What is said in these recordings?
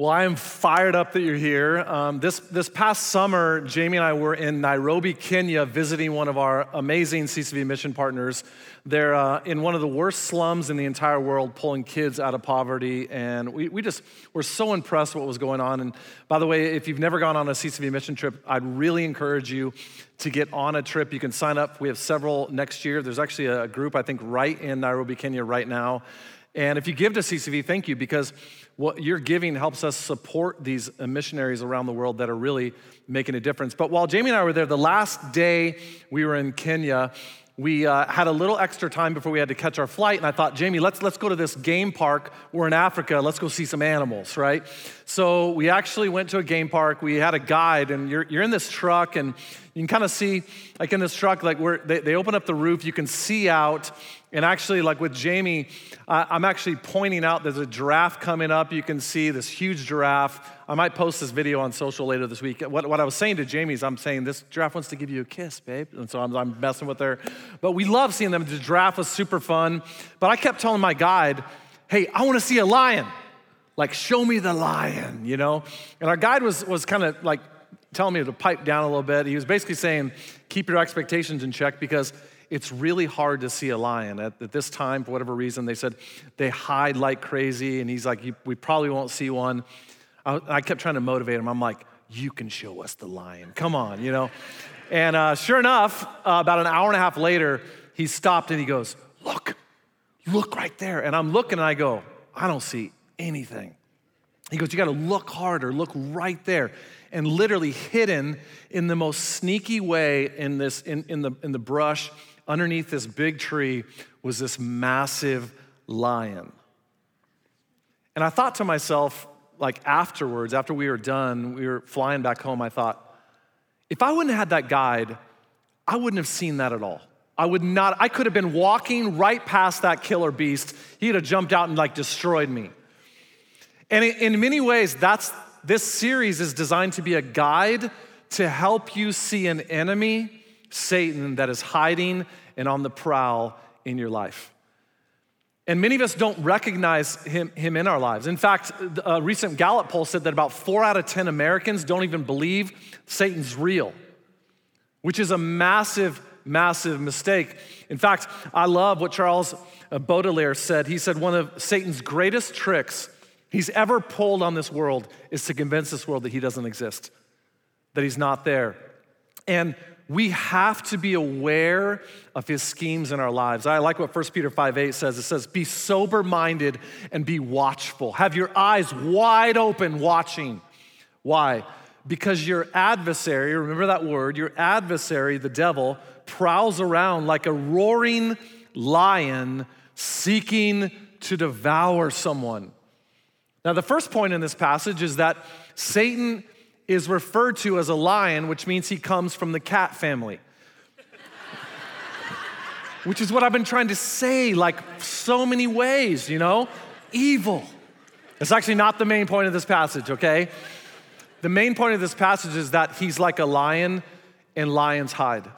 Well, I am fired up that you're here. Um, this, this past summer, Jamie and I were in Nairobi, Kenya, visiting one of our amazing CCV mission partners. They're uh, in one of the worst slums in the entire world, pulling kids out of poverty. And we, we just were so impressed with what was going on. And by the way, if you've never gone on a CCV mission trip, I'd really encourage you to get on a trip. You can sign up. We have several next year. There's actually a group, I think, right in Nairobi, Kenya, right now. And if you give to CCV, thank you, because what you're giving helps us support these missionaries around the world that are really making a difference. But while Jamie and I were there, the last day we were in Kenya, we uh, had a little extra time before we had to catch our flight, and I thought, Jamie, let's, let's go to this game park. We're in Africa, let's go see some animals, right? So we actually went to a game park. We had a guide, and you're, you're in this truck, and you can kind of see, like in this truck, like where they, they open up the roof, you can see out, and actually, like with Jamie, I'm actually pointing out there's a giraffe coming up. You can see this huge giraffe. I might post this video on social later this week. What, what I was saying to Jamie is, I'm saying, this giraffe wants to give you a kiss, babe. And so I'm, I'm messing with her. But we love seeing them. The giraffe was super fun. But I kept telling my guide, hey, I want to see a lion. Like, show me the lion, you know? And our guide was, was kind of like telling me to pipe down a little bit. He was basically saying, keep your expectations in check because it's really hard to see a lion. At, at, this time, for whatever reason, they said they hide like crazy, and he's like, we probably won't see one. I, I, kept trying to motivate him. I'm like, you can show us the lion. Come on, you know? And uh, sure enough, uh, about an hour and a half later, he stopped and he goes, Look, look right there. And I'm looking and I go, I don't see anything. He goes, You got to look harder, look right there. And literally hidden in the most sneaky way in, this, in, in, the, in the brush underneath this big tree was this massive lion. And I thought to myself, like afterwards, after we were done, we were flying back home, I thought, if I wouldn't have had that guide, I wouldn't have seen that at all. I would not, I could have been walking right past that killer beast. He'd have jumped out and like destroyed me. And in many ways, that's this series is designed to be a guide to help you see an enemy Satan that is hiding and on the prowl in your life. And many of us don't recognize him, him in our lives. In fact, a recent Gallup poll said that about four out of 10 Americans don't even believe Satan's real, which is a massive, massive mistake. In fact, I love what Charles Baudelaire said. He said one of Satan's greatest tricks he's ever pulled on this world is to convince this world that he doesn't exist, that he's not there. And we have to be aware of his schemes in our lives. I like what 1 Peter 5 8 says. It says, Be sober minded and be watchful. Have your eyes wide open watching. Why? Because your adversary, remember that word, your adversary, the devil, prowls around like a roaring lion seeking to devour someone. Now, the first point in this passage is that Satan is referred to as a lion, which means he comes from the cat family. which is what I've been trying to say, like so many ways, you know? Evil. It's actually not the main point of this passage, okay? The main point of this passage is that he's like a lion and lions hide.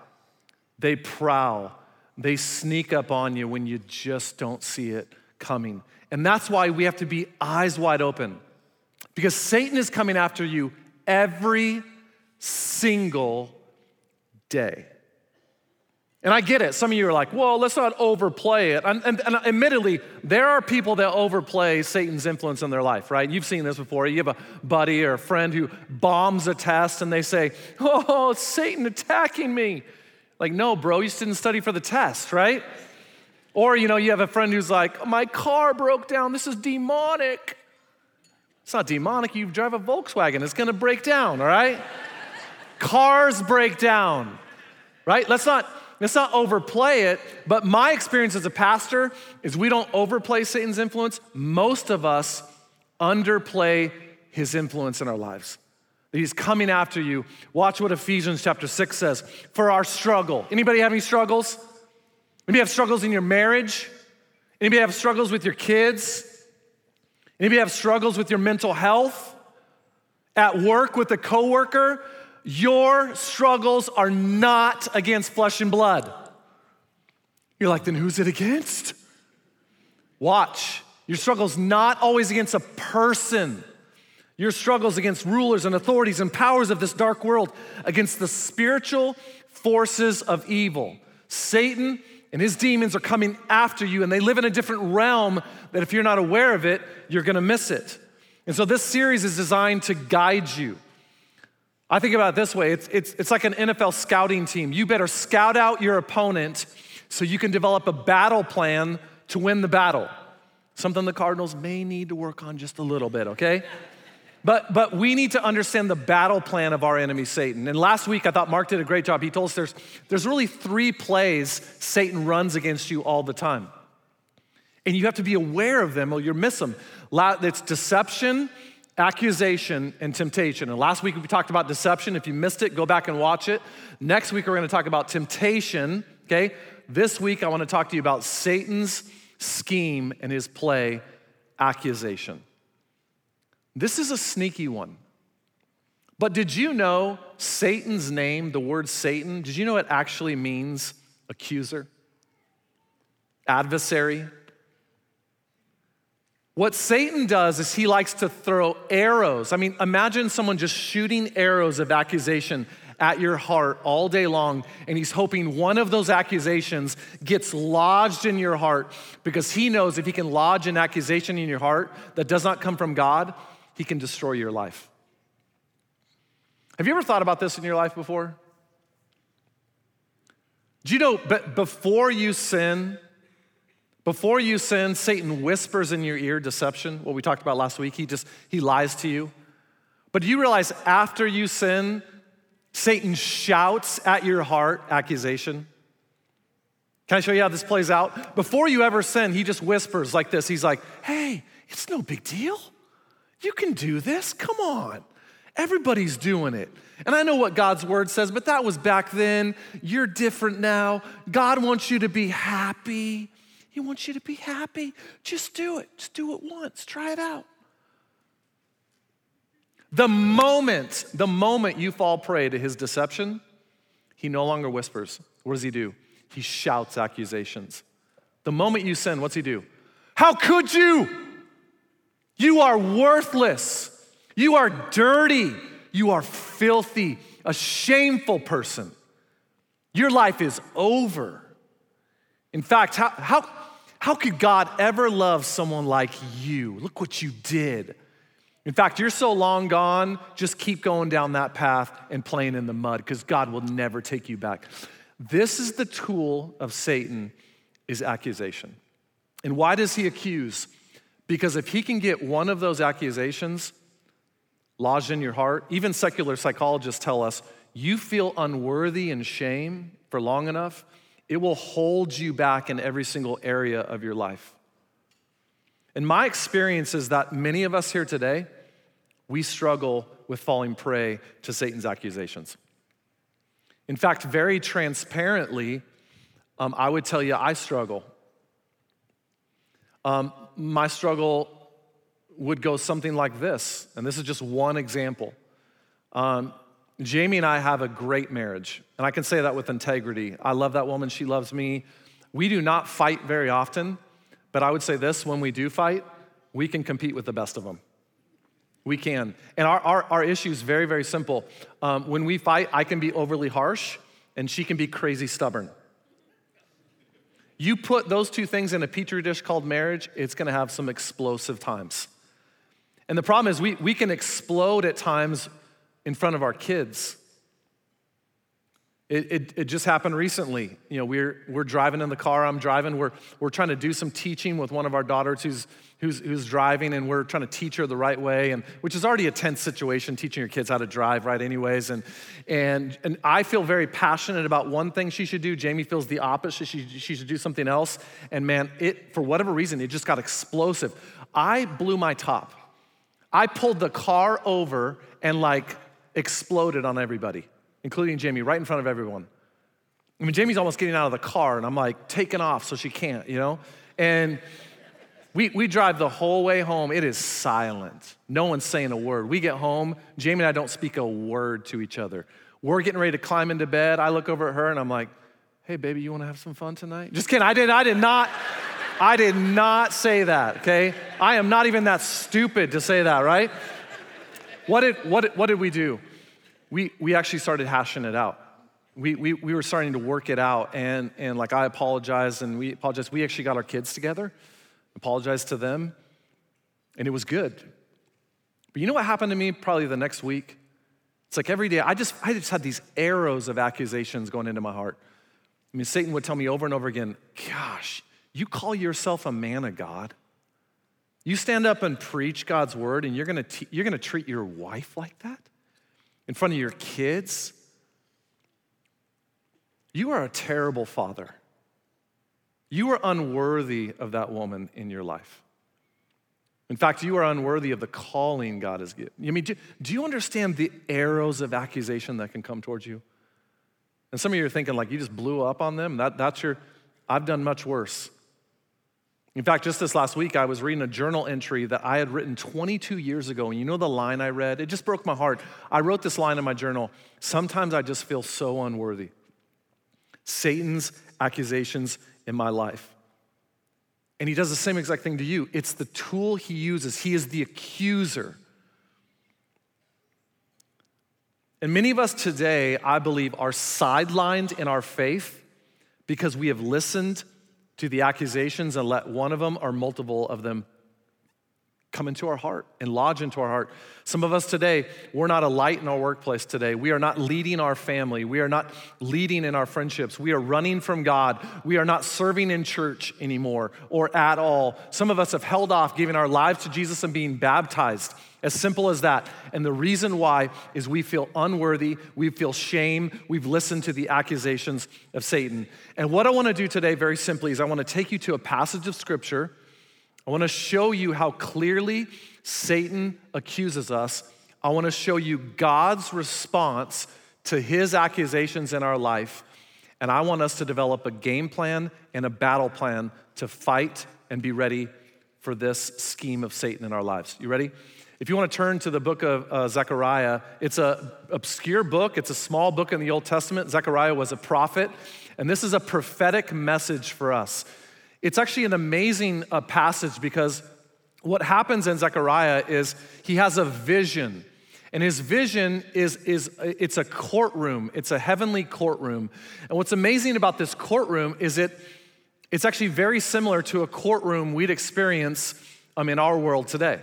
They prowl, they sneak up on you when you just don't see it coming. And that's why we have to be eyes wide open because Satan is coming after you every single day. And I get it. Some of you are like, well, let's not overplay it. And, and, and, admittedly, there are people that overplay Satan's influence in their life, right? You've seen this before. You have a buddy or a friend who bombs a test and they say, oh, Satan attacking me. Like, no, bro, you just didn't study for the test, right? Or, you know, you have a friend who's like, my car broke down. This is demonic. It's not demonic. You drive a Volkswagen, it's gonna break down, all right? Cars break down, right? Let's not. Let's not overplay it, but my experience as a pastor is we don't overplay Satan's influence. Most of us underplay his influence in our lives. He's coming after you. Watch what Ephesians chapter 6 says. For our struggle. Anybody have any struggles? Anybody have struggles in your marriage? Anybody have struggles with your kids? Maybe you have struggles with your mental health, at work with a coworker. Your struggles are not against flesh and blood. You're like, then who's it against? Watch. Your struggle's not always against a person. Your struggles against rulers and authorities and powers of this dark world, against the spiritual forces of evil. Satan and his demons are coming after you, and they live in a different realm that if you're not aware of it, you're gonna miss it. And so this series is designed to guide you. I think about it this way it's, it's, it's like an NFL scouting team. You better scout out your opponent so you can develop a battle plan to win the battle. Something the Cardinals may need to work on just a little bit, okay? But, but we need to understand the battle plan of our enemy, Satan. And last week, I thought Mark did a great job. He told us there's, there's really three plays Satan runs against you all the time. And you have to be aware of them or you'll miss them. It's deception, accusation, and temptation. And last week, we talked about deception. If you missed it, go back and watch it. Next week, we're going to talk about temptation, okay? This week, I want to talk to you about Satan's scheme and his play, accusation. This is a sneaky one. But did you know Satan's name, the word Satan, did you know it actually means accuser, adversary? What Satan does is he likes to throw arrows. I mean, imagine someone just shooting arrows of accusation at your heart all day long, and he's hoping one of those accusations gets lodged in your heart because he knows if he can lodge an accusation in your heart that does not come from God, he can destroy your life. Have you ever thought about this in your life before? Do you know, but before you sin, before you sin, Satan whispers in your ear deception, what we talked about last week. He just, he lies to you. But do you realize after you sin, Satan shouts at your heart accusation? Can I show you how this plays out? Before you ever sin, he just whispers like this. He's like, hey, it's no big deal. You can do this. Come on. Everybody's doing it. And I know what God's word says, but that was back then. You're different now. God wants you to be happy. He wants you to be happy. Just do it. Just do it once. Try it out. The moment, the moment you fall prey to his deception, he no longer whispers. What does he do? He shouts accusations. The moment you sin, what's he do? How could you? You are worthless. You are dirty. You are filthy, a shameful person. Your life is over. In fact, how, how, how could God ever love someone like you? Look what you did. In fact, you're so long gone, just keep going down that path and playing in the mud because God will never take you back. This is the tool of Satan is accusation. And why does he accuse? Because if he can get one of those accusations lodged in your heart, even secular psychologists tell us you feel unworthy and shame for long enough, it will hold you back in every single area of your life. And my experience is that many of us here today, we struggle with falling prey to Satan's accusations. In fact, very transparently, um, I would tell you I struggle. Um, my struggle would go something like this, and this is just one example. Um, Jamie and I have a great marriage, and I can say that with integrity. I love that woman, she loves me. We do not fight very often, but I would say this when we do fight, we can compete with the best of them. We can. And our, our, our issue is very, very simple. Um, when we fight, I can be overly harsh, and she can be crazy stubborn. You put those two things in a petri dish called marriage, it's gonna have some explosive times. And the problem is, we, we can explode at times in front of our kids. It, it, it, just happened recently. You know, we're, we're driving in the car, I'm driving, we're, we're trying to do some teaching with one of our daughters who's, who's, who's driving, and we're trying to teach her the right way, and which is already a tense situation, teaching your kids how to drive right anyways. And, and, and I feel very passionate about one thing she should do. Jamie feels the opposite, she, she should do something else. And man, it, for whatever reason, it just got explosive. I blew my top. I pulled the car over and like exploded on everybody including Jamie, right in front of everyone. I mean, Jamie's almost getting out of the car, and I'm like taking off so she can't, you know? And we, we drive the whole way home. It is silent. No one's saying a word. We get home, Jamie and I don't speak a word to each other. We're getting ready to climb into bed. I look over at her and I'm like, hey, baby, you wanna have some fun tonight? Just kidding. I did, I did not, I did not say that, okay? I am not even that stupid to say that, right? what did, what, what did we do? We, we actually started hashing it out. We, we, we were starting to work it out, and, and like I apologized, and we apologized. We actually got our kids together, apologized to them, and it was good. But you know what happened to me probably the next week? It's like every day, I just, I just had these arrows of accusations going into my heart. I mean, Satan would tell me over and over again, Gosh, you call yourself a man of God? You stand up and preach God's word, and you're gonna, te- you're gonna treat your wife like that in front of your kids? You are a terrible father. You are unworthy of that woman in your life. In fact, you are unworthy of the calling God has given. I mean, do, do you understand the arrows of accusation that can come towards you? And some of you are thinking, like, you just blew up on them. That, that's your, I've done much worse. In fact, just this last week, I was reading a journal entry that I had written 22 years ago. And you know the line I read? It just broke my heart. I wrote this line in my journal Sometimes I just feel so unworthy. Satan's accusations in my life. And he does the same exact thing to you. It's the tool he uses, he is the accuser. And many of us today, I believe, are sidelined in our faith because we have listened to the accusations and let one of them or multiple of them come into our heart and lodge into our heart. Some of us today, we're not a light in our workplace today. We are not leading our family. We are not leading in our friendships. We are running from God. We are not serving in church anymore or at all. Some of us have held off giving our lives to Jesus and being baptized. As simple as that. And the reason why is we feel unworthy, we feel shame, we've listened to the accusations of Satan. And what I want to do today, very simply, is I want to take you to a passage of scripture. I want to show you how clearly Satan accuses us. I want to show you God's response to his accusations in our life. And I want us to develop a game plan and a battle plan to fight and be ready for this scheme of Satan in our lives. You ready? If you want to turn to the book of uh, Zechariah, it's an obscure book. It's a small book in the Old Testament. Zechariah was a prophet, and this is a prophetic message for us. It's actually an amazing uh, passage because what happens in Zechariah is he has a vision. And his vision is, is it's a courtroom. It's a heavenly courtroom. And what's amazing about this courtroom is it, it's actually very similar to a courtroom we'd experience um, in our world today.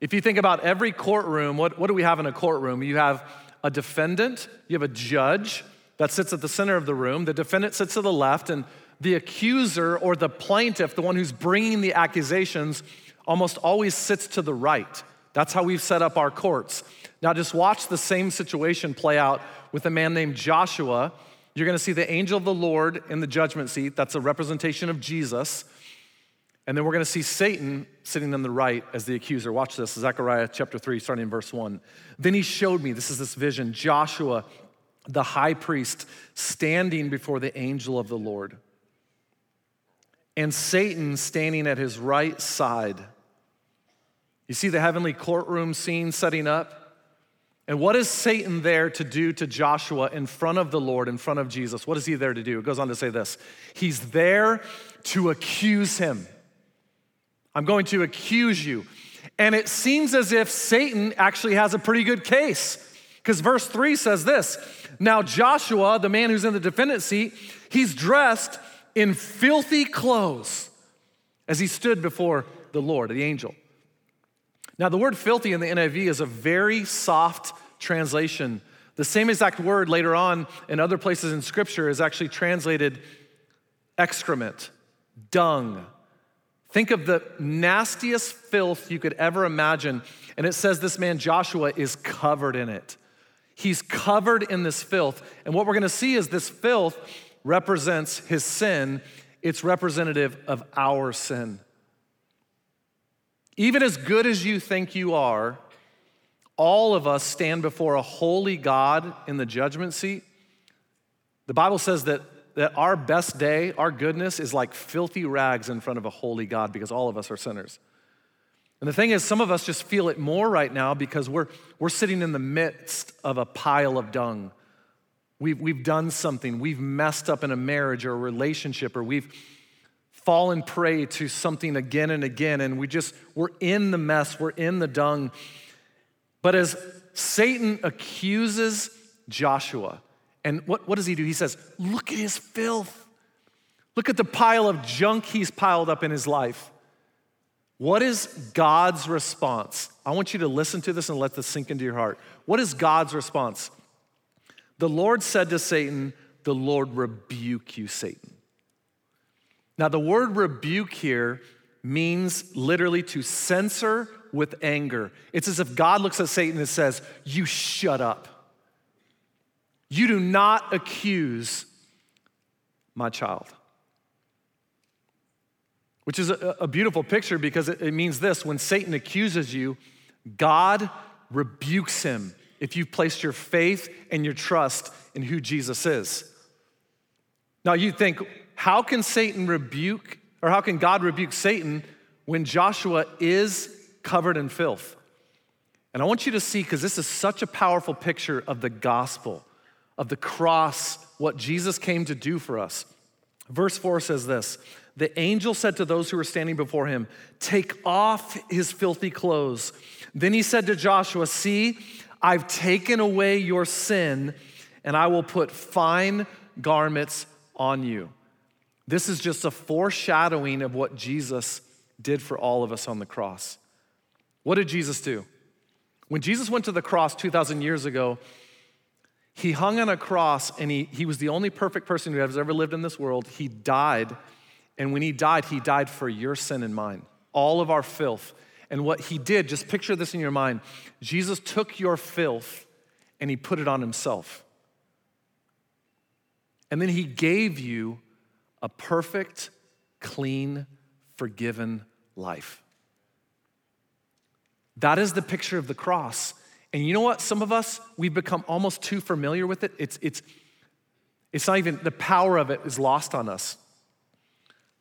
If you think about every courtroom, what, what do we have in a courtroom? You have a defendant, you have a judge that sits at the center of the room, the defendant sits to the left, and the accuser or the plaintiff, the one who's bringing the accusations, almost always sits to the right. That's how we've set up our courts. Now, just watch the same situation play out with a man named Joshua. You're gonna see the angel of the Lord in the judgment seat. That's a representation of Jesus. And then we're going to see Satan sitting on the right as the accuser. Watch this Zechariah chapter 3, starting in verse 1. Then he showed me, this is this vision, Joshua, the high priest, standing before the angel of the Lord, and Satan standing at his right side. You see the heavenly courtroom scene setting up? And what is Satan there to do to Joshua in front of the Lord, in front of Jesus? What is he there to do? It goes on to say this He's there to accuse him. I'm going to accuse you. And it seems as if Satan actually has a pretty good case. Because verse 3 says this Now, Joshua, the man who's in the defendant seat, he's dressed in filthy clothes as he stood before the Lord, the angel. Now, the word filthy in the NIV is a very soft translation. The same exact word later on in other places in Scripture is actually translated excrement, dung, Think of the nastiest filth you could ever imagine. And it says this man, Joshua, is covered in it. He's covered in this filth. And what we're gonna see is this filth represents his sin, it's representative of our sin. Even as good as you think you are, all of us stand before a holy God in the judgment seat. The Bible says that that our best day, our goodness, is like filthy rags in front of a holy God because all of us are sinners. And the thing is, some of us just feel it more right now because we're, we're sitting in the midst of a pile of dung. We've, we've done something, we've messed up in a marriage or a relationship, or we've fallen prey to something again and again, and we just, we're in the mess, we're in the dung. But as Satan accuses Joshua, and what, what does he do? He says, Look at his filth. Look at the pile of junk he's piled up in his life. What is God's response? I want you to listen to this and let this sink into your heart. What is God's response? The Lord said to Satan, The Lord rebuke you, Satan. Now, the word rebuke here means literally to censor with anger. It's as if God looks at Satan and says, You shut up. You do not accuse my child. Which is a, a beautiful picture because it, it means this when Satan accuses you, God rebukes him if you've placed your faith and your trust in who Jesus is. Now you think, how can Satan rebuke, or how can God rebuke Satan when Joshua is covered in filth? And I want you to see, because this is such a powerful picture of the gospel, of the cross, what Jesus came to do for us. Verse 4 says this The angel said to those who were standing before him, Take off his filthy clothes. Then he said to Joshua, See, I've taken away your sin, and I will put fine garments on you. This is just a foreshadowing of what Jesus did for all of us on the cross. What did Jesus do? When Jesus went to the cross 2,000 years ago, he hung on a cross and he, he was the only perfect person who has ever lived in this world. He died, and when he died, he died for your sin and mine, all of our filth. And what he did, just picture this in your mind Jesus took your filth and he put it on himself. And then he gave you a perfect, clean, forgiven life. That is the picture of the cross. And you know what? Some of us, we've become almost too familiar with it. It's, it's, it's not even, the power of it is lost on us.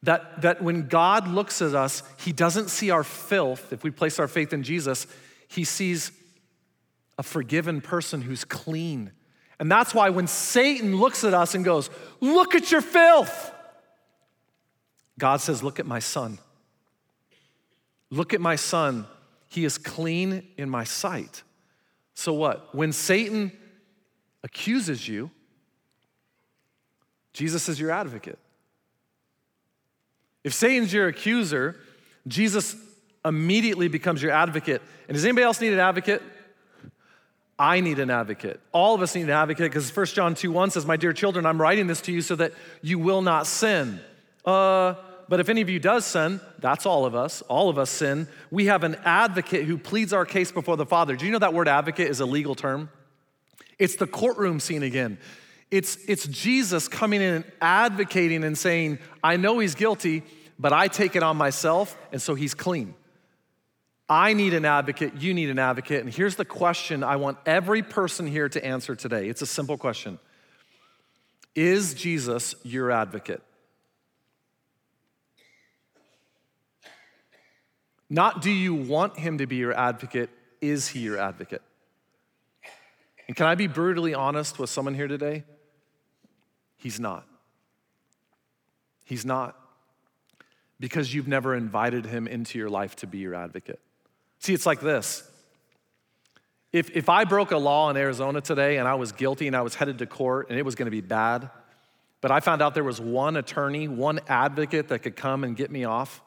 That, that when God looks at us, He doesn't see our filth. If we place our faith in Jesus, He sees a forgiven person who's clean. And that's why when Satan looks at us and goes, Look at your filth, God says, Look at my son. Look at my son. He is clean in my sight. So what? When Satan accuses you, Jesus is your advocate. If Satan's your accuser, Jesus immediately becomes your advocate. And does anybody else need an advocate? I need an advocate. All of us need an advocate because 1 John 2 1 says, My dear children, I'm writing this to you so that you will not sin. Uh, but if any of you does sin, that's all of us, all of us sin. We have an advocate who pleads our case before the Father. Do you know that word advocate is a legal term? It's the courtroom scene again. It's, it's Jesus coming in and advocating and saying, I know he's guilty, but I take it on myself, and so he's clean. I need an advocate, you need an advocate. And here's the question I want every person here to answer today. It's a simple question Is Jesus your advocate? Not do you want him to be your advocate, is he your advocate? And can I be brutally honest with someone here today? He's not. He's not. Because you've never invited him into your life to be your advocate. See, it's like this. If, if I broke a law in Arizona today and I was guilty and I was headed to court and it was gonna be bad, but I found out there was one attorney, one advocate that could come and get me off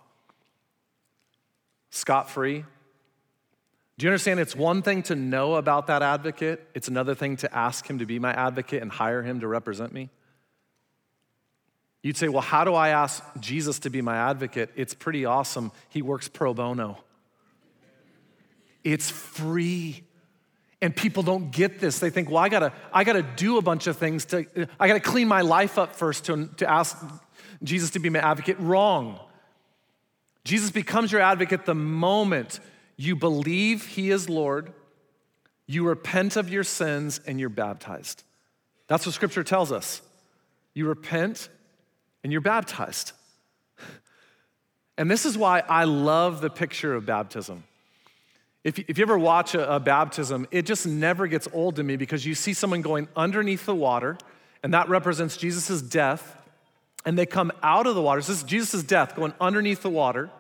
scot free. Do you understand? It's one thing to know about that advocate, it's another thing to ask him to be my advocate and hire him to represent me. You'd say, Well, how do I ask Jesus to be my advocate? It's pretty awesome. He works pro bono. It's free. And people don't get this. They think, well, I gotta, I gotta do a bunch of things to, I gotta clean my life up first to, to ask Jesus to be my advocate. Wrong. Jesus becomes your advocate the moment you believe he is Lord, you repent of your sins, and you're baptized. That's what scripture tells us. You repent and you're baptized. And this is why I love the picture of baptism. If, if you ever watch a, a baptism, it just never gets old to me because you see someone going underneath the water, and that represents Jesus' death, and they come out of the water. This is Jesus' death going underneath the water,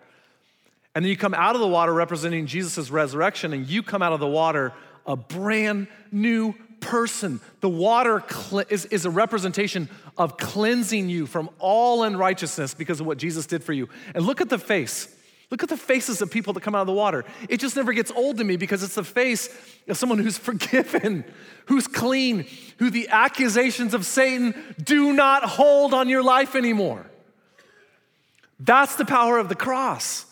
And then you come out of the water representing Jesus' resurrection, and you come out of the water a brand new person. The water is, is a representation of cleansing you from all unrighteousness because of what Jesus did for you. And look at the face. Look at the faces of people that come out of the water. It just never gets old to me because it's the face of someone who's forgiven, who's clean, who the accusations of Satan do not hold on your life anymore. That's the power of the cross.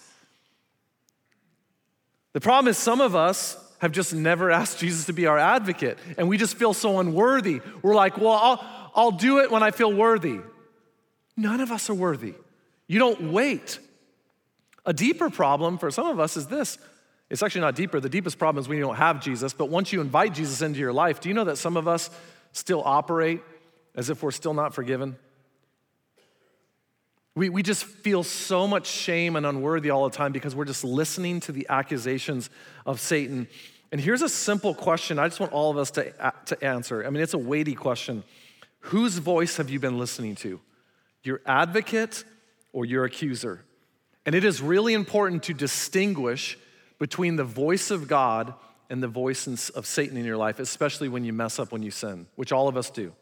The problem is, some of us have just never asked Jesus to be our advocate, and we just feel so unworthy. We're like, well, I'll, I'll do it when I feel worthy. None of us are worthy. You don't wait. A deeper problem for some of us is this it's actually not deeper. The deepest problem is you don't have Jesus, but once you invite Jesus into your life, do you know that some of us still operate as if we're still not forgiven? We, we just feel so much shame and unworthy all the time because we're just listening to the accusations of Satan. And here's a simple question I just want all of us to, to answer. I mean, it's a weighty question. Whose voice have you been listening to? Your advocate or your accuser? And it is really important to distinguish between the voice of God and the voice of Satan in your life, especially when you mess up when you sin, which all of us do.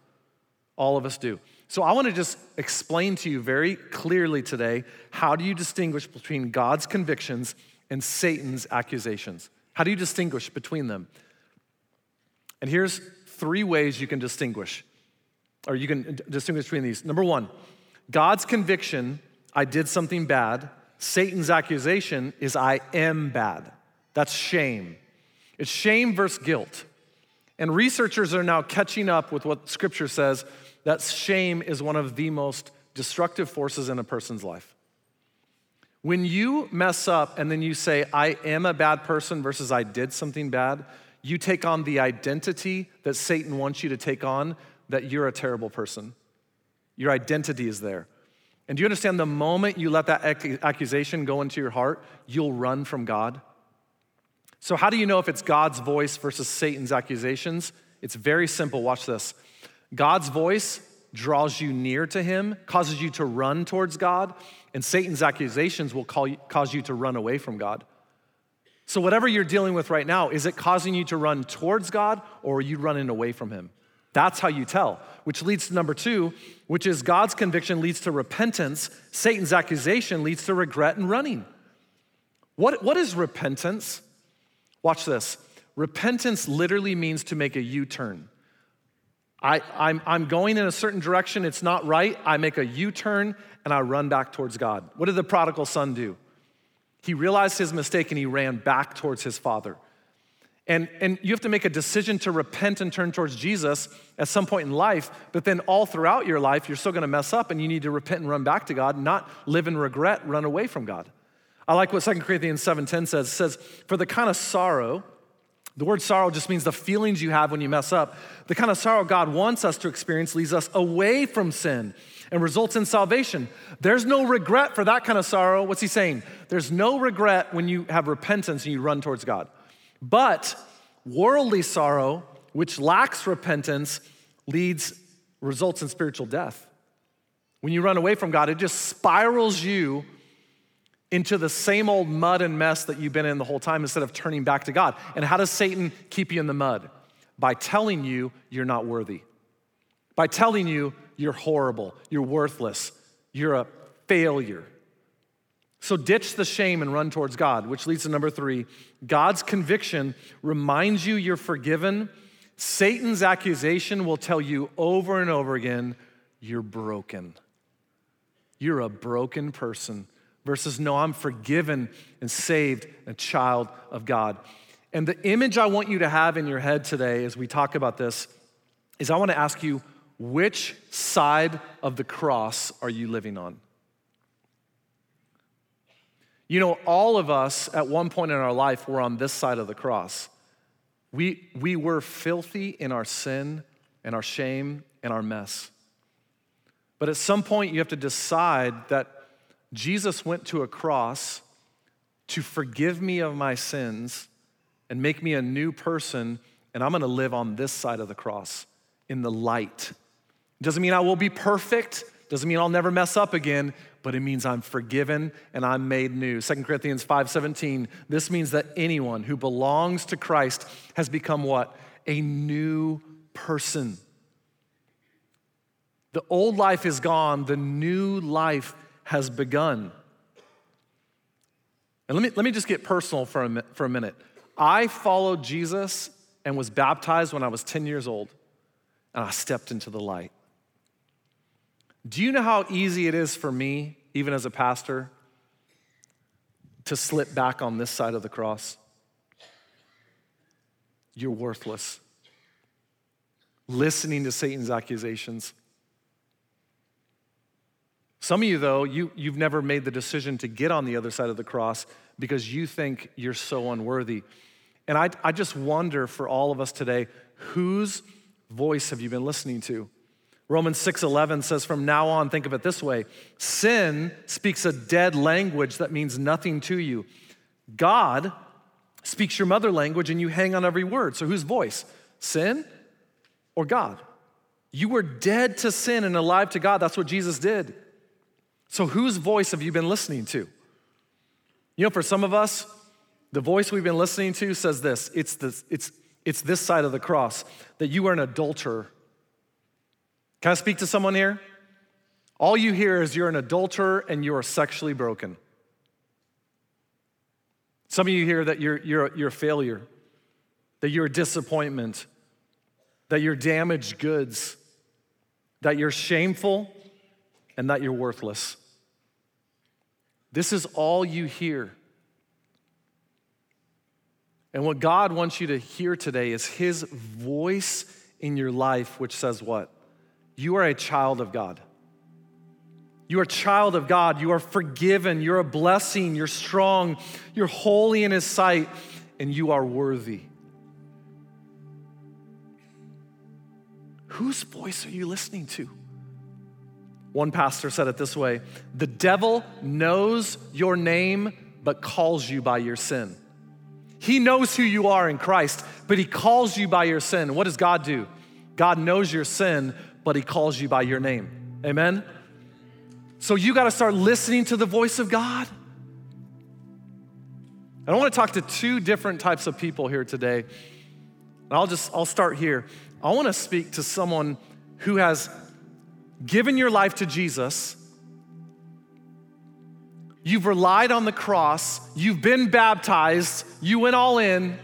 All of us do. So I want to just explain to you very clearly today how do you distinguish between God's convictions and Satan's accusations? How do you distinguish between them? And here's three ways you can distinguish, or you can distinguish between these. Number one, God's conviction, I did something bad. Satan's accusation is, I am bad. That's shame. It's shame versus guilt. And researchers are now catching up with what scripture says that shame is one of the most destructive forces in a person's life. When you mess up and then you say, I am a bad person versus I did something bad, you take on the identity that Satan wants you to take on that you're a terrible person. Your identity is there. And do you understand the moment you let that accusation go into your heart, you'll run from God? So, how do you know if it's God's voice versus Satan's accusations? It's very simple. Watch this. God's voice draws you near to him, causes you to run towards God, and Satan's accusations will you, cause you to run away from God. So, whatever you're dealing with right now, is it causing you to run towards God or are you running away from him? That's how you tell, which leads to number two, which is God's conviction leads to repentance, Satan's accusation leads to regret and running. What, what is repentance? Watch this. Repentance literally means to make a U turn. I, I'm, I'm going in a certain direction, it's not right. I make a U turn and I run back towards God. What did the prodigal son do? He realized his mistake and he ran back towards his father. And, and you have to make a decision to repent and turn towards Jesus at some point in life, but then all throughout your life, you're still gonna mess up and you need to repent and run back to God, not live in regret, run away from God. I like what 2 Corinthians 7.10 says. It says, for the kind of sorrow the word sorrow just means the feelings you have when you mess up. The kind of sorrow God wants us to experience leads us away from sin and results in salvation. There's no regret for that kind of sorrow. What's he saying? There's no regret when you have repentance and you run towards God. But worldly sorrow, which lacks repentance, leads results in spiritual death. When you run away from God, it just spirals you into the same old mud and mess that you've been in the whole time instead of turning back to God. And how does Satan keep you in the mud? By telling you you're not worthy, by telling you you're horrible, you're worthless, you're a failure. So ditch the shame and run towards God, which leads to number three God's conviction reminds you you're forgiven. Satan's accusation will tell you over and over again, you're broken. You're a broken person versus no, I'm forgiven and saved, a child of God. And the image I want you to have in your head today as we talk about this is I want to ask you, which side of the cross are you living on? You know, all of us at one point in our life were on this side of the cross. We, we were filthy in our sin and our shame and our mess. But at some point, you have to decide that Jesus went to a cross to forgive me of my sins and make me a new person, and I'm gonna live on this side of the cross in the light. Doesn't mean I will be perfect, doesn't mean I'll never mess up again, but it means I'm forgiven and I'm made new. 2 Corinthians 5:17, this means that anyone who belongs to Christ has become what? A new person. The old life is gone, the new life has begun. And let me, let me just get personal for a, for a minute. I followed Jesus and was baptized when I was 10 years old, and I stepped into the light. Do you know how easy it is for me, even as a pastor, to slip back on this side of the cross? You're worthless. Listening to Satan's accusations. Some of you, though, you, you've never made the decision to get on the other side of the cross because you think you're so unworthy. And I, I just wonder for all of us today, whose voice have you been listening to? Romans 6:11 says from now on think of it this way. Sin speaks a dead language that means nothing to you. God speaks your mother language and you hang on every word. So whose voice? Sin or God? You were dead to sin and alive to God. That's what Jesus did so, whose voice have you been listening to? You know, for some of us, the voice we've been listening to says this it's this, it's, it's this side of the cross that you are an adulterer. Can I speak to someone here? All you hear is you're an adulterer and you are sexually broken. Some of you hear that you're, you're, you're a failure, that you're a disappointment, that you're damaged goods, that you're shameful, and that you're worthless. This is all you hear. And what God wants you to hear today is His voice in your life, which says what? You are a child of God. You are a child of God. You are forgiven. You're a blessing. You're strong. You're holy in His sight, and you are worthy. Whose voice are you listening to? One pastor said it this way The devil knows your name, but calls you by your sin. He knows who you are in Christ, but he calls you by your sin. What does God do? God knows your sin, but he calls you by your name. Amen? So you got to start listening to the voice of God. And I want to talk to two different types of people here today. And I'll just I'll start here. I want to speak to someone who has given your life to Jesus, you've relied on the cross, you've been baptized, you went all in,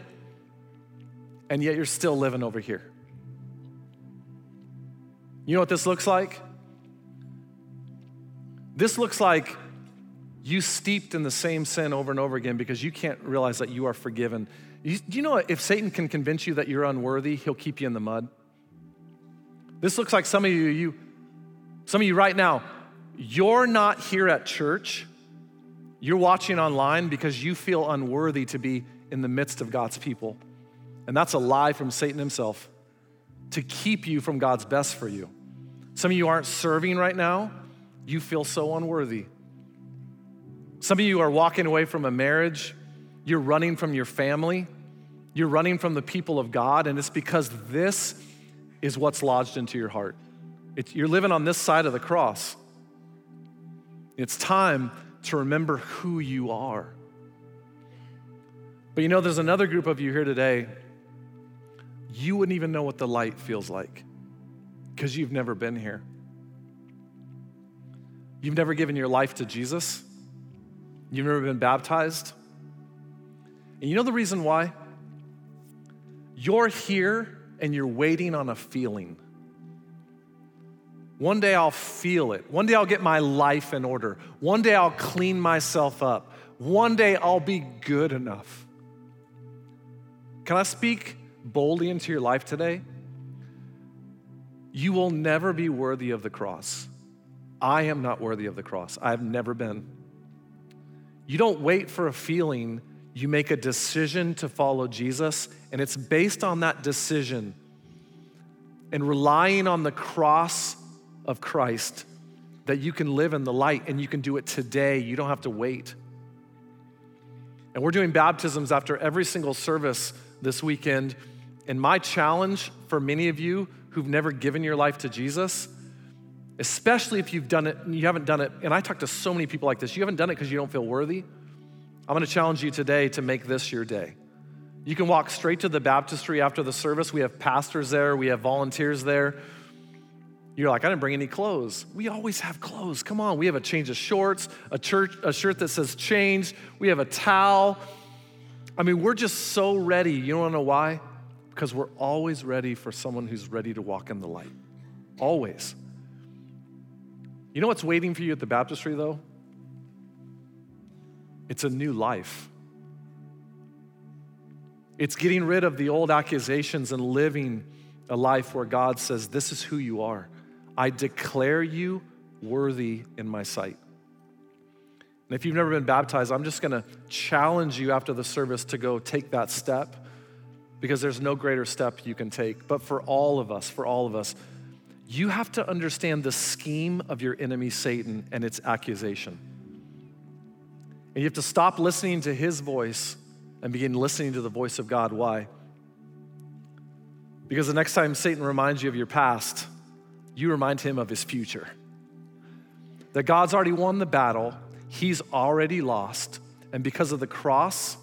and yet you're still living over here. You know what this looks like? This looks like you steeped in the same sin over and over again because you can't realize that you are forgiven. You, do you know if Satan can convince you that you're unworthy, he'll keep you in the mud? This looks like some of you, you, some of you right now, you're not here at church. You're watching online because you feel unworthy to be in the midst of God's people. And that's a lie from Satan himself to keep you from God's best for you. Some of you aren't serving right now. You feel so unworthy. Some of you are walking away from a marriage. You're running from your family. You're running from the people of God. And it's because this is what's lodged into your heart. It's, you're living on this side of the cross. It's time to remember who you are. But you know, there's another group of you here today, you wouldn't even know what the light feels like because you've never been here. You've never given your life to Jesus, you've never been baptized. And you know the reason why? You're here and you're waiting on a feeling. One day I'll feel it. One day I'll get my life in order. One day I'll clean myself up. One day I'll be good enough. Can I speak boldly into your life today? You will never be worthy of the cross. I am not worthy of the cross. I have never been. You don't wait for a feeling, you make a decision to follow Jesus, and it's based on that decision and relying on the cross of Christ that you can live in the light and you can do it today. You don't have to wait. And we're doing baptisms after every single service this weekend. And my challenge for many of you who've never given your life to Jesus especially if you've done it and you haven't done it. And I talk to so many people like this. You haven't done it because you don't feel worthy. I'm to challenge you today to make this your day. You can walk straight to the baptistry after the service. We have pastors there, we have volunteers there. You're like, I didn't bring any clothes. We always have clothes. Come on. We have a change of shorts, a, church, a shirt that says change. We have a towel. I mean, we're just so ready. You don't know why? Because we're always ready for someone who's ready to walk in the light. Always. You know what's waiting for you at the baptistry, though? It's a new life. It's getting rid of the old accusations and living a life where God says, This is who you are. I declare you worthy in my sight. And if you've never been baptized, I'm just gonna challenge you after the service to go take that step because there's no greater step you can take. But for all of us, for all of us, you have to understand the scheme of your enemy, Satan, and its accusation. And you have to stop listening to his voice and begin listening to the voice of God. Why? Because the next time Satan reminds you of your past, you remind him of his future. That God's already won the battle, he's already lost, and because of the cross,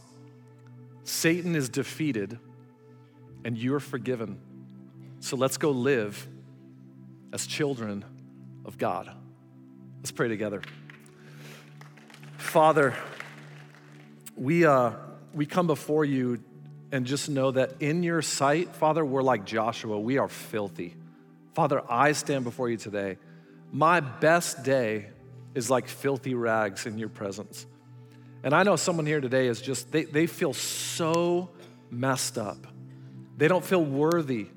Satan is defeated and you're forgiven. So let's go live as children of God. Let's pray together. Father, we, uh, we come before you and just know that in your sight, Father, we're like Joshua. We are filthy. Father, I stand before you today. My best day is like filthy rags in your presence. And I know someone here today is just, they, they feel so messed up. They don't feel worthy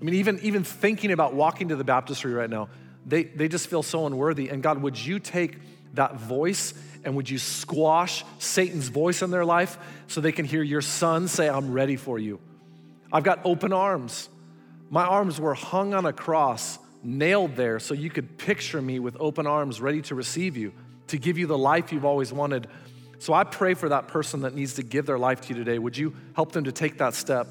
I mean, even, even thinking about walking to the baptistry right now, they, they just feel so unworthy. And God, would you take that voice and would you squash Satan's voice in their life so they can hear your son say, I'm ready for you? I've got open arms. My arms were hung on a cross, nailed there, so you could picture me with open arms ready to receive you, to give you the life you've always wanted. So I pray for that person that needs to give their life to you today. Would you help them to take that step?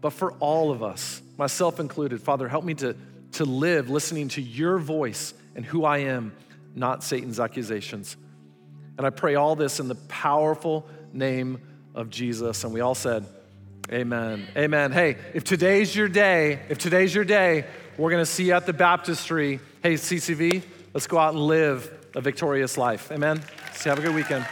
But for all of us, myself included. Father, help me to, to live listening to your voice and who I am, not Satan's accusations. And I pray all this in the powerful name of Jesus. And we all said, Amen. Amen. Hey, if today's your day, if today's your day, we're going to see you at the baptistry. Hey, CCV, let's go out and live a victorious life. Amen. So have a good weekend.